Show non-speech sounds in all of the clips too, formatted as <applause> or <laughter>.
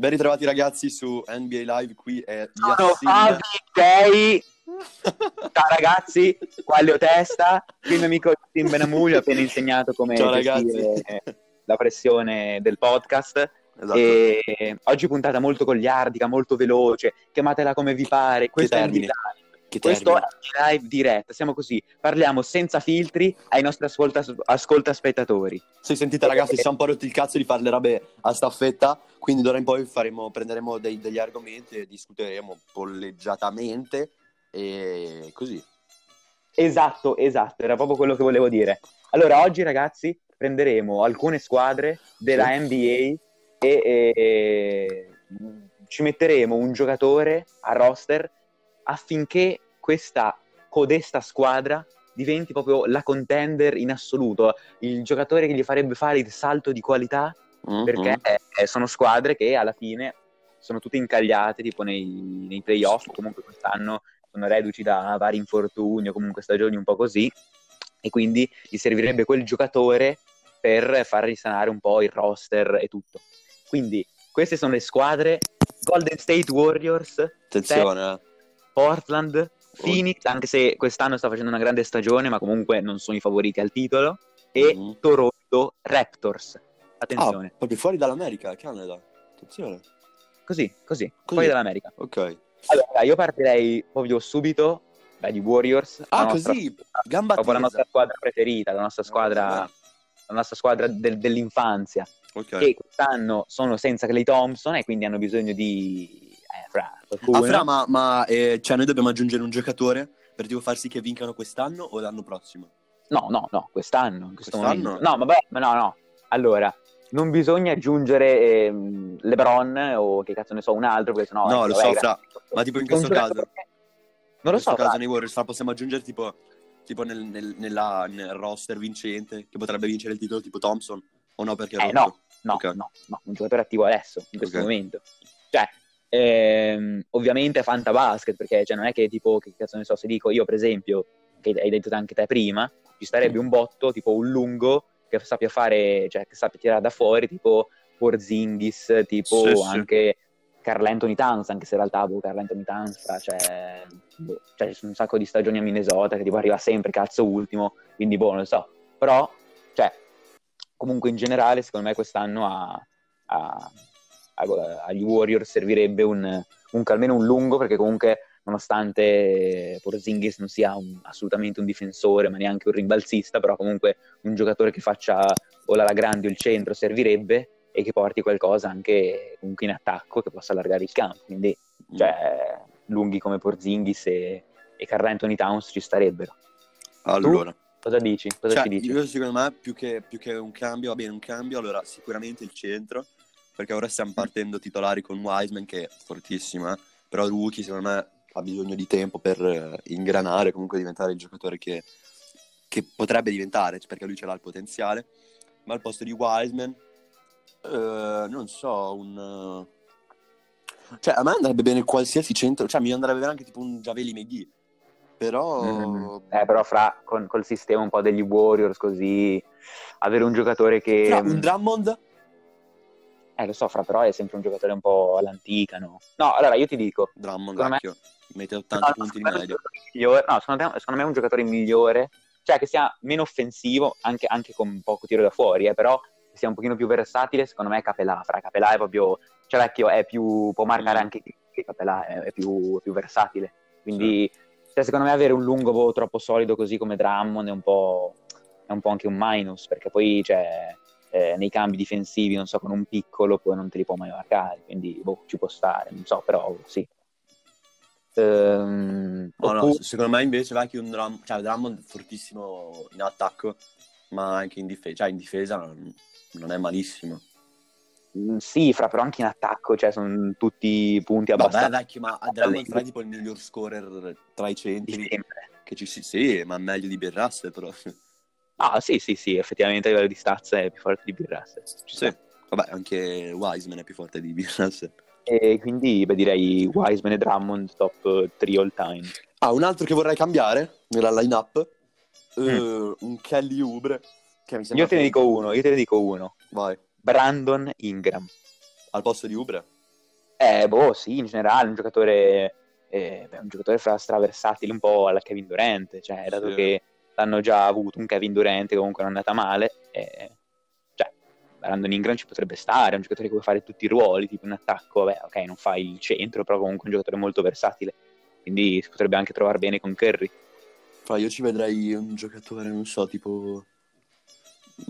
Ben ritrovati ragazzi su NBA Live, qui è Sono Yassin. Fabi Gay. Ciao ragazzi, qua è Leo Testa, il mio amico Tim Benamulio ha appena <laughs> insegnato come Ciao, la pressione del podcast. Esatto. E oggi puntata molto goliardica, molto veloce, chiamatela come vi pare. Questo è termine. NBA. Che Questo termine. è Live diretta, siamo così, parliamo senza filtri ai nostri ascolta, ascolta spettatori. Sì, sentite ragazzi, ci siamo un po' rotti il cazzo di fare le robe a staffetta, quindi d'ora in poi faremo, prenderemo dei- degli argomenti e discuteremo polleggiatamente e così. Esatto, esatto, era proprio quello che volevo dire. Allora, oggi ragazzi prenderemo alcune squadre della. NBA e, e- e ci metteremo un giocatore a roster affinché questa codesta squadra diventi proprio la contender in assoluto, il giocatore che gli farebbe fare il salto di qualità Mhm. perché eh, sono squadre che alla fine sono tutte incagliate tipo nei, nei playoff, comunque quest'anno sono reduci da vari infortuni o comunque stagioni un po' così e quindi gli servirebbe quel giocatore per far risanare un po' il roster e tutto. Quindi queste sono le squadre Golden State Warriors, Attenzione, eh. Portland, Phoenix, anche se quest'anno sta facendo una grande stagione, ma comunque non sono i favoriti al titolo, e Mhm. Toronto Raptors. Ah, Attenzione. proprio fuori dall'America, Canada. Attenzione. Così, così, Così. fuori dall'America. Ok. Allora, io partirei proprio subito dagli Warriors. Ah, nostra- così, gamba proprio la nostra squadra preferita, la nostra squadra, Vabbè. la nostra squadra del- dell'infanzia. Ok. Che quest'anno sono senza Clay Thompson e quindi hanno bisogno di... Fra. Ah, Fra, ma, ma, eh, cioè, noi dobbiamo aggiungere un giocatore per tipo far sì che vincano quest'anno o l'anno prossimo? No, no, no, quest'anno, in questo Quest'anno? momento. No, vabbè, ma no, no. Allora, non bisogna aggiungere ehm, LeBron o che cazzo ne so, un altro, perché sennò... No, eh, lo vabbè, so. Fra, ma tipo in questo caso, Non lo in so, questo caso nei Warriors Fra, possiamo aggiungere tipo, tipo nel, nel- nella- nel roster vincente che potrebbe vincere il titolo tipo Thompson o no perché Eh, no, no, Ok. no, no, un giocatore attivo adesso, in questo Ok. momento. Cioè, ehm, ovviamente Fanta Basket, perché cioè, non è che tipo, che cazzo ne so, se dico io per esempio, che hai detto anche te prima, ci starebbe un botto, tipo un lungo, che sappia fare, cioè che sappia tirare da fuori, tipo Porzingis, tipo Sì, sì. anche Carl Anthony Towns, anche se in realtà boh, Carl Anthony Towns cioè, boh, cioè, ci sono un sacco di stagioni a Minnesota che tipo arriva sempre cazzo ultimo, quindi boh, non lo so. Però, cioè, comunque in generale, secondo me quest'anno a, a- a- agli Warriors servirebbe un, un- almeno un lungo, perché comunque nonostante Porzingis non sia un- assolutamente un difensore, ma neanche un rimbalzista, però comunque un giocatore che faccia o la grande o il centro servirebbe e che porti qualcosa anche comunque in attacco che possa allargare il campo. Quindi, Mm. cioè, lunghi come Porzingis e, e Carl Anthony Towns ci starebbero. Allora, Cosa dici? Cosa cioè, ci dici? io secondo me più che, più che un cambio, va bene un cambio, allora sicuramente il centro, perché ora stiamo partendo titolari con Wiseman che è fortissimo, eh, però Rookie secondo me ha bisogno di tempo per eh, ingranare, comunque diventare il giocatore che, che potrebbe diventare, perché lui ce l'ha il potenziale, ma al posto di Wiseman, eh, non so, un... eh, Cioè, a me andrebbe bene qualsiasi centro, cioè mi andrebbe bene anche tipo un Javeli McGee, però... Mm. Eh, però fra con, col sistema un po' degli Warriors così avere un giocatore che Fra, un Drummond? Eh lo so fra però è sempre un giocatore un po' all'antica no no allora io ti dico Drummond, Secondo me- vecchio, mette 80 no, punti in media. migliore- no, secondo me, secondo me è un giocatore migliore cioè che sia meno offensivo anche, anche con poco tiro da fuori eh, però che sia un pochino più versatile secondo me è Capelà fra Capelà è proprio cioè vecchio è più può marcare Mm. anche che Capelà è, è più, più versatile quindi cioè, secondo me avere un lungo boh, troppo solido così come Drummond è un po', è un po' anche un minus, perché poi cioè, eh, nei cambi difensivi, non so, con un piccolo poi non te li può mai marcare, quindi boh, ci può stare, non so, però sì. Ehm, No, no, oppure- secondo me invece vecchio un Drummond, cioè Drummond fortissimo in attacco, ma anche in difesa, cioè in difesa non, non è malissimo. mm, sì, fra, però anche in attacco, cioè sono tutti punti Vabbè abbastanza vecchio, ma Drummond è tipo il miglior scorer tra i di centri sempre. che ci si... Sì, ma meglio di Bill Russell però. Ah, sì, sì, sì, effettivamente a livello di stats è più forte di Bill Russell. Ci Sì. Vabbè, anche Wiseman è più forte di Bill Russell. E quindi beh, direi Wiseman e Drummond top 3 all time. Ah, un altro che vorrei cambiare nella line-up, Mm. eh, un Kelly Oubre, che mi sembra Io te ne dico uno, io te ne dico uno. Vai, Brandon Ingram. al posto di Oubre? Eh, boh, sì, in generale, un giocatore, eh, un giocatore fra straversatile un po' alla Kevin Durant, cioè, dato Sì. che l'hanno già avuto un Kevin Durant che comunque non è andata male, eh, cioè, Brandon Ingram ci potrebbe stare, è un giocatore che può fare tutti i ruoli, tipo in attacco, vabbè, ok, non fa il centro, però comunque è un giocatore molto versatile, quindi si potrebbe anche trovare bene con Curry. Fra, io ci vedrei un giocatore, non so, tipo...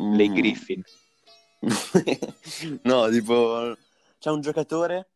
Mm. Lei Griffin. <laughs> no, tipo... C'è un giocatore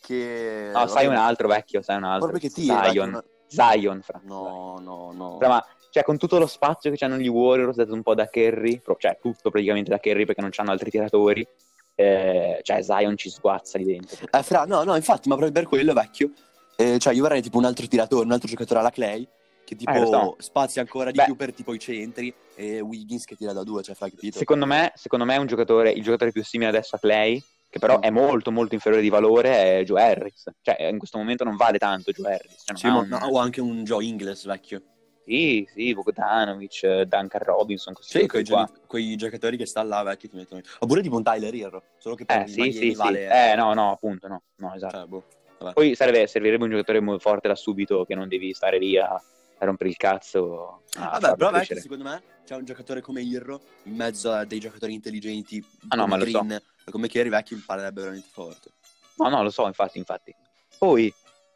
che... No, sai un altro vecchio, sai un altro. Proprio che tira. Zion. ecco, Zion, fra. No, no, no. Fra, ma cioè, con tutto lo spazio che hanno gli Warriors, dato un po' da Kerry, cioè tutto praticamente da Kerry perché non hanno altri tiratori, eh, cioè Zion ci sguazza lì dentro. Eh, fra, no, no, infatti, ma proprio per quello, vecchio. eh, cioè, io vorrei tipo un altro tiratore, un altro giocatore alla Clay, che tipo Eh, so. spazia ancora di Beh. più per tipo i centri, e Wiggins che tira da due, cioè, fra, capito? Secondo me, secondo me è un giocatore, il giocatore più simile adesso a Clay, che però è molto molto inferiore di valore, è Joe Harris. Cioè, in questo momento non vale tanto Joe Harris. Cioè, Sì, ma- un- no, o anche un Joe Ingles, vecchio. Sì, sì, Bogdanovic, eh, Duncan Robinson, questi Sì, quei, qua. gio- quei giocatori che sta là, vecchio, ti mettono... Oppure tipo un Tyler Hero, solo che per Eh, sì, sì, sì. vale... Eh, no, no, appunto, no, no, esatto. Cioè, boh. Poi sarebbe- servirebbe un giocatore molto forte da subito, che non devi stare lì a, a rompere il cazzo. Vabbè, però crescere. secondo me c'è un giocatore come Irro in mezzo a dei giocatori intelligenti Ah, no, ma lo so. Green, come Kerry vecchio imparerebbe veramente forte. No, no, lo so, infatti, infatti. Poi,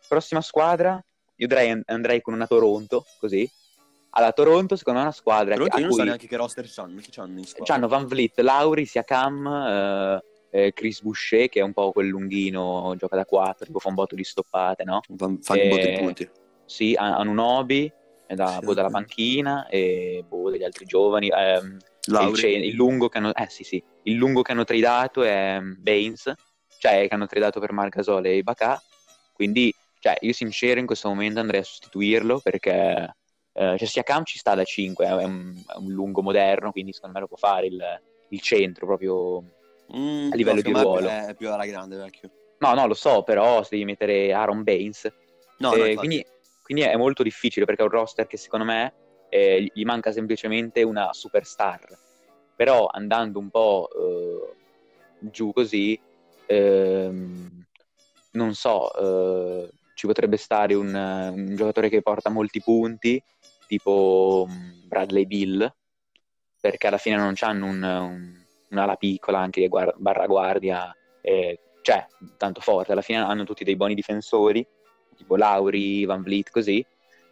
prossima squadra, io andrei con una Toronto, così. Alla Toronto, secondo me è una squadra Però che, io non so cui neanche che roster c'hanno, chi c'hanno in squadra? c'hanno Van Vliet, Lauri, Siakam, eh, eh, Chris Boucher, che è un po' quel lunghino, gioca da 4, tipo fa un botto di stoppate, no? Fan- Fanno un botto di Eh, punti. Sì, An- Anunobi, eh, da, Sì. boh, dalla panchina, e boh, degli altri giovani. ehm, il, il lungo che hanno, eh, sì, sì, il lungo che hanno tradato è mm, Baines, cioè che hanno tradato per Margasol e Ibaka. Quindi, cioè, io sincero in questo momento andrei a sostituirlo perché eh, cioè, Siakam ci sta da 5, è un, è un lungo moderno, quindi secondo me lo può fare il, il centro proprio. Mm, a livello no, di ruolo. È più alla grande, vecchio. No, no, lo so, però se devi mettere Aaron Baines, No, eh, no, quindi, quindi è molto difficile perché è un roster che secondo me eh, gli manca semplicemente una superstar. Però andando un po' eh, giù così, ehm, non so, eh, ci potrebbe stare un, un giocatore che porta molti punti, tipo mm, Bradley Bill, perché alla fine non hanno un, un- un'ala piccola anche di guar- barra guardia, eh, cioè tanto forte, alla fine hanno tutti dei buoni difensori, tipo Lauri, Van Vliet, così,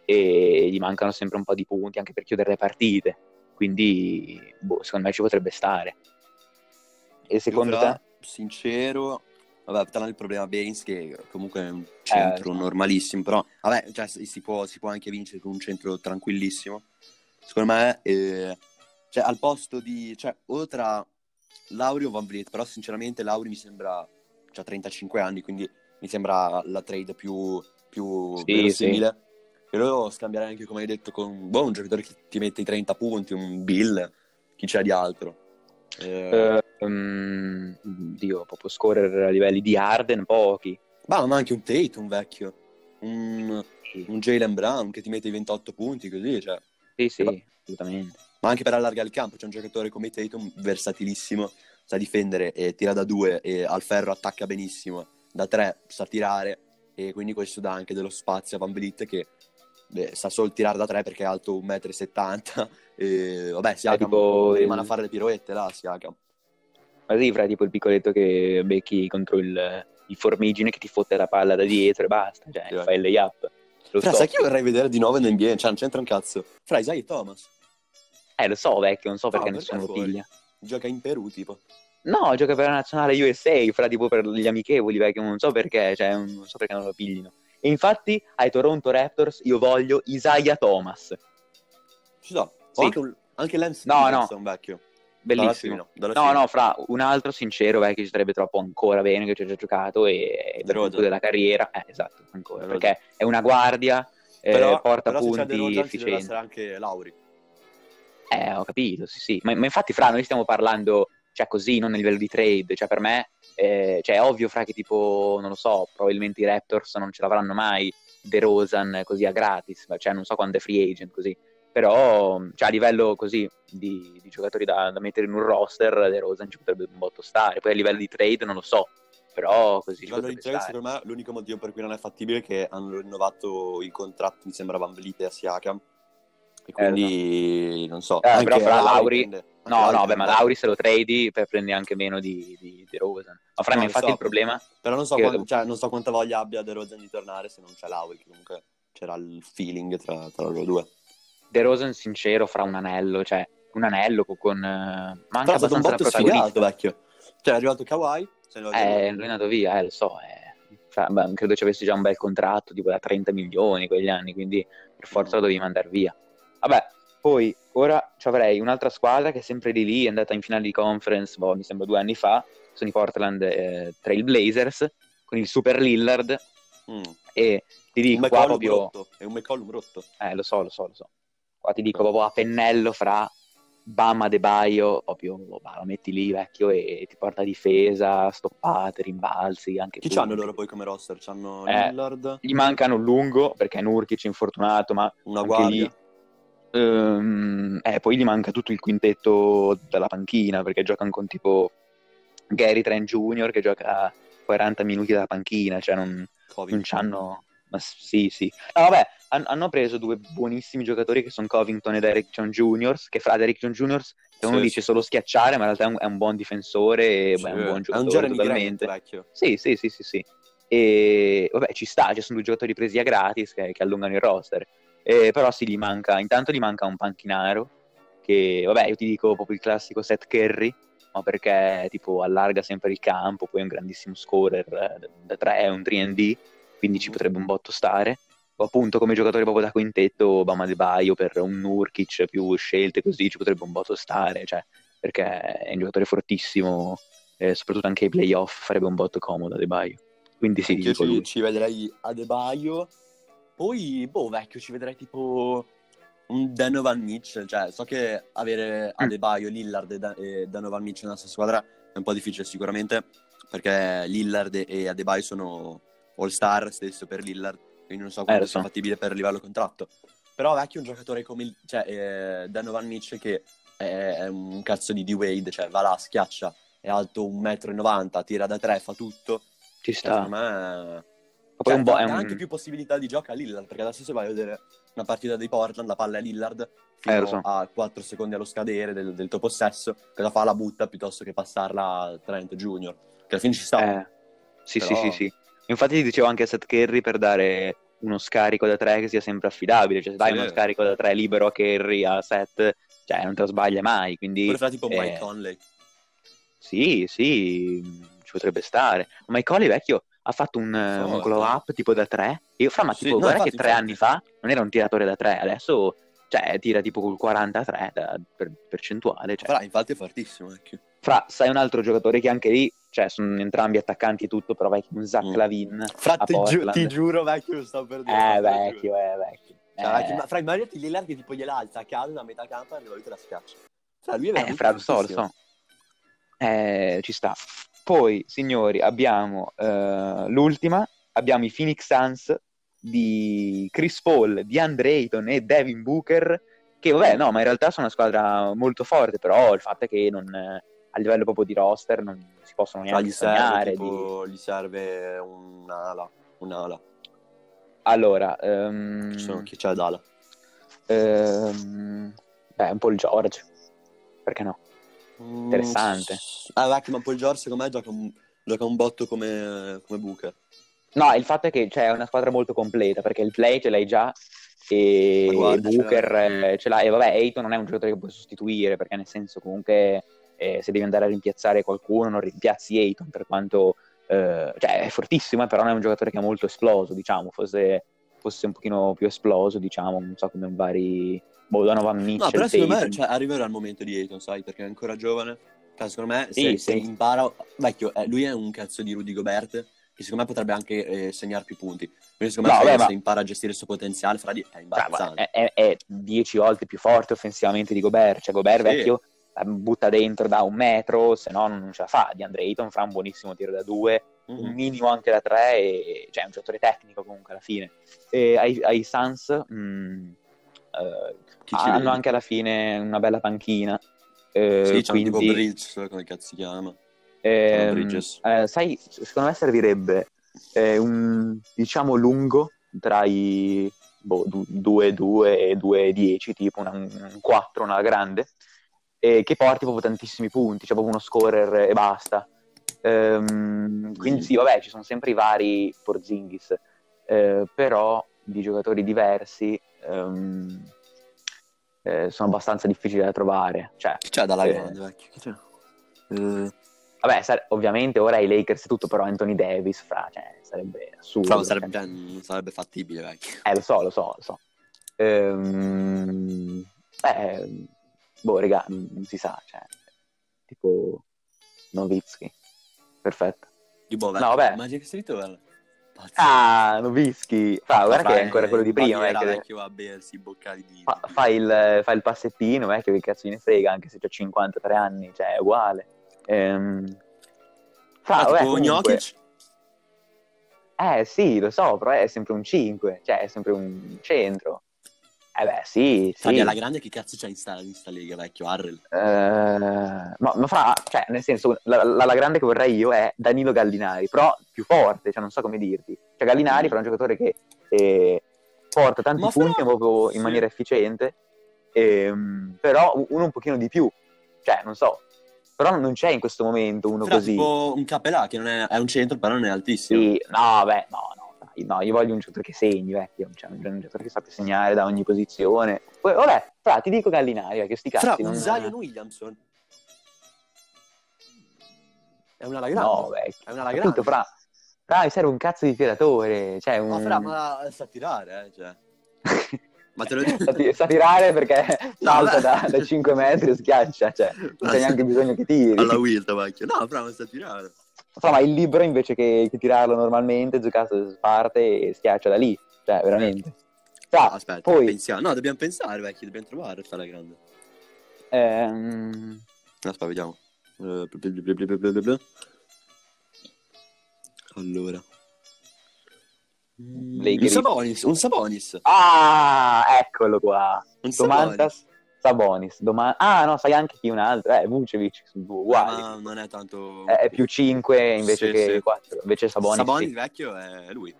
e gli mancano sempre un po' di punti anche per chiudere le partite. Quindi, boh, secondo me ci potrebbe stare. E secondo Io te? Sincero, vabbè, tra il problema Baines che comunque è un centro sì. normalissimo, però vabbè, cioè, si, può, si può anche vincere con un centro tranquillissimo. Secondo me, eh, cioè, al posto di, cioè, o tra Lauri o Van Vliet, però sinceramente Lauri mi sembra, ha 35 anni, quindi mi sembra la trade più, più Sì, verosimile. E lo scambierei anche, come hai detto, con boh, un giocatore che ti mette i 30 punti, un Bill, chi c'è di altro. Eh, Eh, mm, Dio, proprio scorrere a livelli di Arden, pochi. Ma ma anche un Tate, un vecchio. Un, Sì, un Jalen Brown che ti mette i 28 punti, così, cioè. sì, sì, Ma- assolutamente. Ma anche per allargare il campo, c'è un giocatore come Tatum versatilissimo, sa difendere e tira da due e al ferro attacca benissimo, da tre sa tirare e quindi questo dà anche dello spazio a Van Vliet che beh, sa solo tirare da tre perché è alto 1,70 m <laughs> e vabbè si tipo rimane a fare le piroette là, si Ma sì, fra tipo il piccoletto che becchi contro il, il formigine che ti fotte la palla da dietro e basta, cioè Sì, fai il layup. Lo Fra, so. sai chi vorrei vedere di nuovo in NBA? Cioè, non c'entra un cazzo. Fra Isaiah Thomas. Eh, lo so, vecchio, non so perché perché nessuno lo piglia. Gioca in Perù, tipo. No, gioca per la nazionale USA, fra tipo per gli amichevoli, vecchio, non so perché, cioè, non so perché non lo piglino. E infatti ai Toronto Raptors io voglio Isaiah Thomas. Ci sto. Sì. Anche, un, anche Lance No, Stevenson, vecchio. Bellissimo. Fine, No, no, fra un altro sincero, vecchio, ci sarebbe troppo ancora bene che ci ho già giocato e De per Rosa. tutto della carriera, eh, esatto, ancora, De Rosa. perché è una guardia, eh, Però, porta però punti Rozan ci deve efficienti. essere anche Lauri. Eh, ho capito, sì, sì. Ma, ma infatti, fra, noi stiamo parlando, cioè, così, non a livello di trade. Cioè, per me, eh, cioè, è ovvio, fra, che tipo, non lo so, probabilmente i Raptors non ce l'avranno mai De Rosan così a gratis. Cioè, non so quando è free agent così. Però, cioè, a livello così di, di giocatori da, da mettere in un roster, De Rosan ci potrebbe un botto stare. Poi a livello di trade non lo so. però così ci potrebbe Trey, stare. secondo me, l'unico motivo per cui non è fattibile è che hanno rinnovato il contratto, mi sembra, Van Vliet e Siakam. E quindi, non so. Eh, però fra Lauri- prende- No, no, beh, ma Lauri se lo tradi per prendi anche meno di, di, di Rosen. Ma fra No, me, infatti, so. il problema Però non so, quanto, cioè, non so quanta voglia abbia De Rozan di tornare se non c'è Lauri, comunque c'era il feeling tra, tra loro due. De Rosen, sincero, fra un anello, cioè un anello con. eh, ma anche Però è stato un abbastanza da botto protagonista. sfigato, vecchio. Cioè, è arrivato Kawhi, se ne va Eh, lui è andato via, eh, lo so. eh. Fra- beh, credo ci avessi già un bel contratto, tipo da 30 milioni quegli anni, quindi per forza lo dovevi mandare via. Vabbè, poi ora ci avrei un'altra squadra che è sempre di lì, è andata in finale di conference, boh, mi sembra due anni fa, sono i Portland eh, Trail Blazers, con il Super Lillard, Mm. e ti Un dico qua McCollum proprio... rotto. È un McCollum rotto. Eh, lo so, lo so, lo so. Qua ti dico proprio a pennello fra Bama De Baio, proprio bah, lo metti lì vecchio e ti porta difesa, stoppate, rimbalzi, anche Chi punti. c'hanno loro poi come roster? C'hanno Eh, Lillard, Gli mancano un lungo perché Nurkic è infortunato, ma una anche guardia. lì ehm, eh, poi gli manca tutto il quintetto dalla panchina perché giocano con tipo Gary Trent Jr. che gioca 40 minuti dalla panchina, cioè non, non c'hanno. Ma sì, sì. No, vabbè, han- hanno preso due buonissimi giocatori che sono Covington ed Eric John Jr., che fra Eric John Jr. se uno Sì, dice sì. solo schiacciare, ma in realtà è un, è un buon difensore e Sì, beh, è un buon è giocatore un Jeremy Grant, totalmente. Sì, sì, sì, sì, sì. E vabbè, ci sta, ci sono due giocatori presi a gratis che, che allungano il roster. Eh, però sì, gli manca, intanto gli manca un panchinaro, che vabbè, io ti dico proprio il classico Seth Curry, ma perché tipo allarga sempre il campo, poi è un grandissimo scorer eh, da- da 3, è un 3D, quindi ci potrebbe un botto stare. O appunto come giocatore proprio da quintetto, Bama De Baio per un Nurkic più scelte così ci potrebbe un botto stare, cioè, perché è un giocatore fortissimo, eh, soprattutto anche ai playoff farebbe un botto comodo a De Baio. Quindi sì, dico ci, ci vedrei a De Baio. Poi, boh, vecchio, ci vedrei tipo un Donovan Mitchell. Cioè, so che avere Mm. Adebayo, Lillard e, Da- e Donovan Mitchell nella stessa squadra è un po' difficile sicuramente, perché Lillard e Adebayo sono all-star, stesso per Lillard, quindi non so quanto Eh, sia so. fattibile per livello contratto. Però vecchio un giocatore come il- cioè, eh, Donovan Mitchell che è, è un cazzo di D-Wade, cioè va là, schiaccia, è alto 1,90 m, tira da tre, fa tutto. Ci Cioè, sta. secondo me poi cioè, un dà- è un- anche più possibilità di gioco a Lillard, perché adesso se vai a vedere una partita dei Portland, la palla è Lillard fino Eh, so. a 4 secondi allo scadere del, del tuo possesso, cosa fa? La butta piuttosto che passarla a Trent Junior, che alla fine ci sta. Eh, sì, Però- sì, sì, sì. Infatti ti dicevo anche a Seth Curry per dare uno scarico da tre che sia sempre affidabile. Cioè, se dai Sì. uno scarico da tre libero a Curry a Seth, cioè non te lo sbaglia mai. Quindi Pure fra tipo eh, Mike Conley. sì, sì, ci potrebbe stare. Ma Conley vecchio ha fatto un, eh, un glow up tipo da tre. E io fra, ma Sì, tipo, no, guarda che tre anni fa non era un tiratore da tre, adesso cioè, tira tipo col 43 da- per percentuale. Cioè. Però infatti è fortissimo, ecco. Fra, sai un altro giocatore che anche lì, cioè, sono entrambi attaccanti e tutto, però vecchio, un Zach Mm. Lavin Fra, a ti, giu- ti giuro, vecchio, lo sto per dire. Eh, vecchio, eh, vecchio. Cioè, Eh, ma fra immaginati Lillard che tipo gliela alza a casa da metà campo e lui te la schiaccia. Cioè, lui è eh, veramente fra, lo so, lo so. Eh, ci sta. Poi, signori, abbiamo eh, l'ultima, abbiamo i Phoenix Suns di Chris Paul, di Andre Ayton e Devin Booker, che vabbè, no, ma in realtà sono una squadra molto forte, però il fatto è che non, eh, a livello proprio di roster non si possono neanche gli serve, sognare. di- tipo, gli serve un'ala, un'ala. Allora, ehm, Ci sono- chi c'è d'ala? ehm, beh, un po' il George, perché no? Interessante. Mm, Ah, vecchio, ma Paul George secondo me gioca un, gioca un botto come, come Booker. No, il fatto è che c'è una squadra molto completa perché il play ce l'hai già e guarda, Booker cioè- eh, ce l'ha e vabbè, Ayton non è un giocatore che puoi sostituire perché nel senso comunque eh, se devi andare a rimpiazzare qualcuno non rimpiazzi Ayton per quanto eh, cioè è fortissimo eh, però non è un giocatore che è molto esploso diciamo fosse, fosse un pochino più esploso diciamo non so come un vari boh, Donovan Mitchell No, però secondo me cioè, arriverà il momento di Ayton, sai, perché è ancora giovane. Cioè, secondo me, se, Sì, se sì. impara... Vecchio, eh, lui è un cazzo di Rudy Gobert, che secondo me potrebbe anche eh, segnare più punti. Quindi secondo me No, se, beh, ma- se impara a gestire il suo potenziale, fra di è Cioè, ma imbarazzante. è, è- è dieci volte più forte offensivamente di Gobert. Cioè, Gobert Sì. vecchio butta dentro da un metro, se no non ce la fa. Di Andre Ayton fa un buonissimo tiro da due, Mhm. un minimo anche da tre, e, cioè è un giocatore tecnico comunque alla fine. E ai, ai Suns mh, ci hanno vede? anche alla fine una bella panchina. eh, Sì, c'è quindi, tipo Bridge, come cazzo si chiama. Bridges. eh, sai, secondo me servirebbe eh, un, diciamo, lungo tra i 2-2 e 2-10, tipo una- un 4, una grande, e che porti proprio tantissimi punti, cioè proprio uno scorer e basta. Ehm, quindi sì, vabbè, ci sono sempre i vari Porzingis, eh, però di giocatori diversi ehm, eh, sono abbastanza difficili da trovare. Cioè, Chi c'è dalla eh, grande, vecchio? Chi c'è? Eh, Vabbè, sare- ovviamente ora i Lakers e tutto, però Anthony Davis, fra, cioè, sarebbe assurdo. però sarebbe, cioè, non sarebbe fattibile, vecchio. Eh, lo so, lo so, lo so. Ehm, eh, boh, raga, non non si sa, cioè, tipo Novitsky. Perfetto. Di boh, No, vabbè. Magic Street guarda. Pazzo. Ah, Novitsky. Fra, guarda che è ancora quello di prima, Era vecchio. vecchio a bersi boccali di... Fa, fa il, fa il passettino, vecchio, che cazzo ne frega, anche se c'ha 53 anni, cioè, è uguale. Ehm, fra, Ah, vabbè, tipo comunque-? Eh sì, lo so, però è sempre un 5, cioè è sempre un centro. Eh beh, sì, sì. Fabio, alla grande che cazzo c'è in sta, in sta lega, vecchio? Harrell. Eh, ma, ma fra, cioè, nel senso, la, la- la grande che vorrei io è Danilo Gallinari, però più forte, cioè non so come dirti. Cioè Gallinari Mm. però è un giocatore che eh, porta tanti Ma punti fra- proprio in sì. maniera efficiente, ehm, però uno un pochino di più. Cioè, non so, però non c'è in questo momento uno Però così. tipo un Capelà che non è, è un centro, però non è altissimo. Sì, no, beh, no, no, io voglio un giocatore che segni, vecchio, cioè un giocatore che sappia segnare da ogni posizione. Poi, vabbè, fra, ti dico Gallinari, vecchio, sti Fra cazzi. un non... Zion Williamson. È una alla grande. No, vecchio. È una alla Appunto, fra, fra, mi serve un cazzo di tiratore, cioè un... Ma fra, ma sa tirare, eh, cioè. Ma te lo <laughs> dico. sa, ti- sa tirare perché <laughs> salta da, da 5 metri e schiaccia, cioè non c'è neanche bisogno che tiri. Alla Wilt, vecchio. No, fra, non sa tirare. Fra, ma il libro invece che, che tirarlo normalmente, giocato parte e schiaccia da lì, cioè veramente. Fra, Aspetta, poi, pensiamo. No, dobbiamo pensare, vecchio, dobbiamo trovare alla grande. ehm, Aspetta, vediamo. Eh. Allora. Mm, un. Sabonis, un Sabonis. ah, eccolo qua. Un Sabonis. Sabonis. Doma- ah, no, sai anche chi un altro, eh, Vucevic, sono due uguali. Ma non è tanto... È, è più 5 invece Sì, che sì. 4. Invece Sabonis, Sabonis sì. vecchio è lui.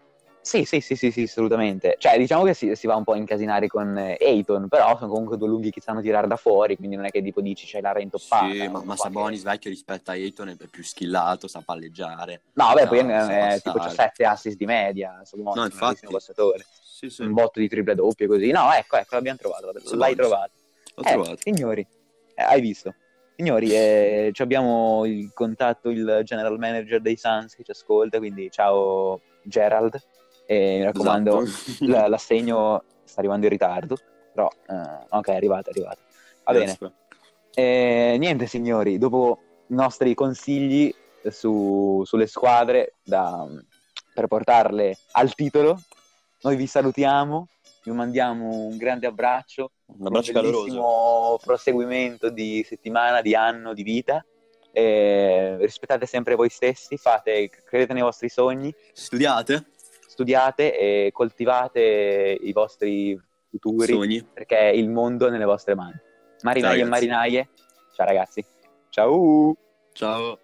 Sì, sì, sì, sì, sì, assolutamente. Cioè, diciamo che si, si va un po' a incasinare con eh, Ayton, però sono comunque due lunghi che sanno tirare da fuori, quindi non è che tipo dici c'è l'area intoppata. Sì, ma, ma Sabonis vecchio rispetto a Ayton è più skillato, sa palleggiare. che- No, vabbè, poi è, sa è- tipo c'ha passare. 7 assist di media, Sabonis, No, un infatti. grandissimo passatore. Sì, sì. Un botto di triple doppie così. No, ecco, ecco, l'abbiamo trovato, l'hai Sabonis. trovato. L'ho Eh, trovato. signori, eh, hai visto? Signori, eh, abbiamo il contatto, il general manager dei Suns che ci ascolta, quindi ciao Gerald. E mi raccomando, Esatto. <laughs> l- l'assegno sta arrivando in ritardo, però eh, ok, è arrivato, è arrivato. Va bene. Aspetta. Eh, niente signori, dopo i nostri consigli su- sulle squadre da- per portarle al titolo, noi vi salutiamo, vi mandiamo un grande abbraccio, Un abbraccio un caloroso. bellissimo proseguimento di settimana, di anno, di vita. Eh, rispettate sempre voi stessi, fate, credete nei vostri sogni, Studiate? studiate e coltivate i vostri futuri Sogni. perché il mondo è nelle vostre mani. Marinaie e marinaie, ciao ragazzi. Ciao! Ciao.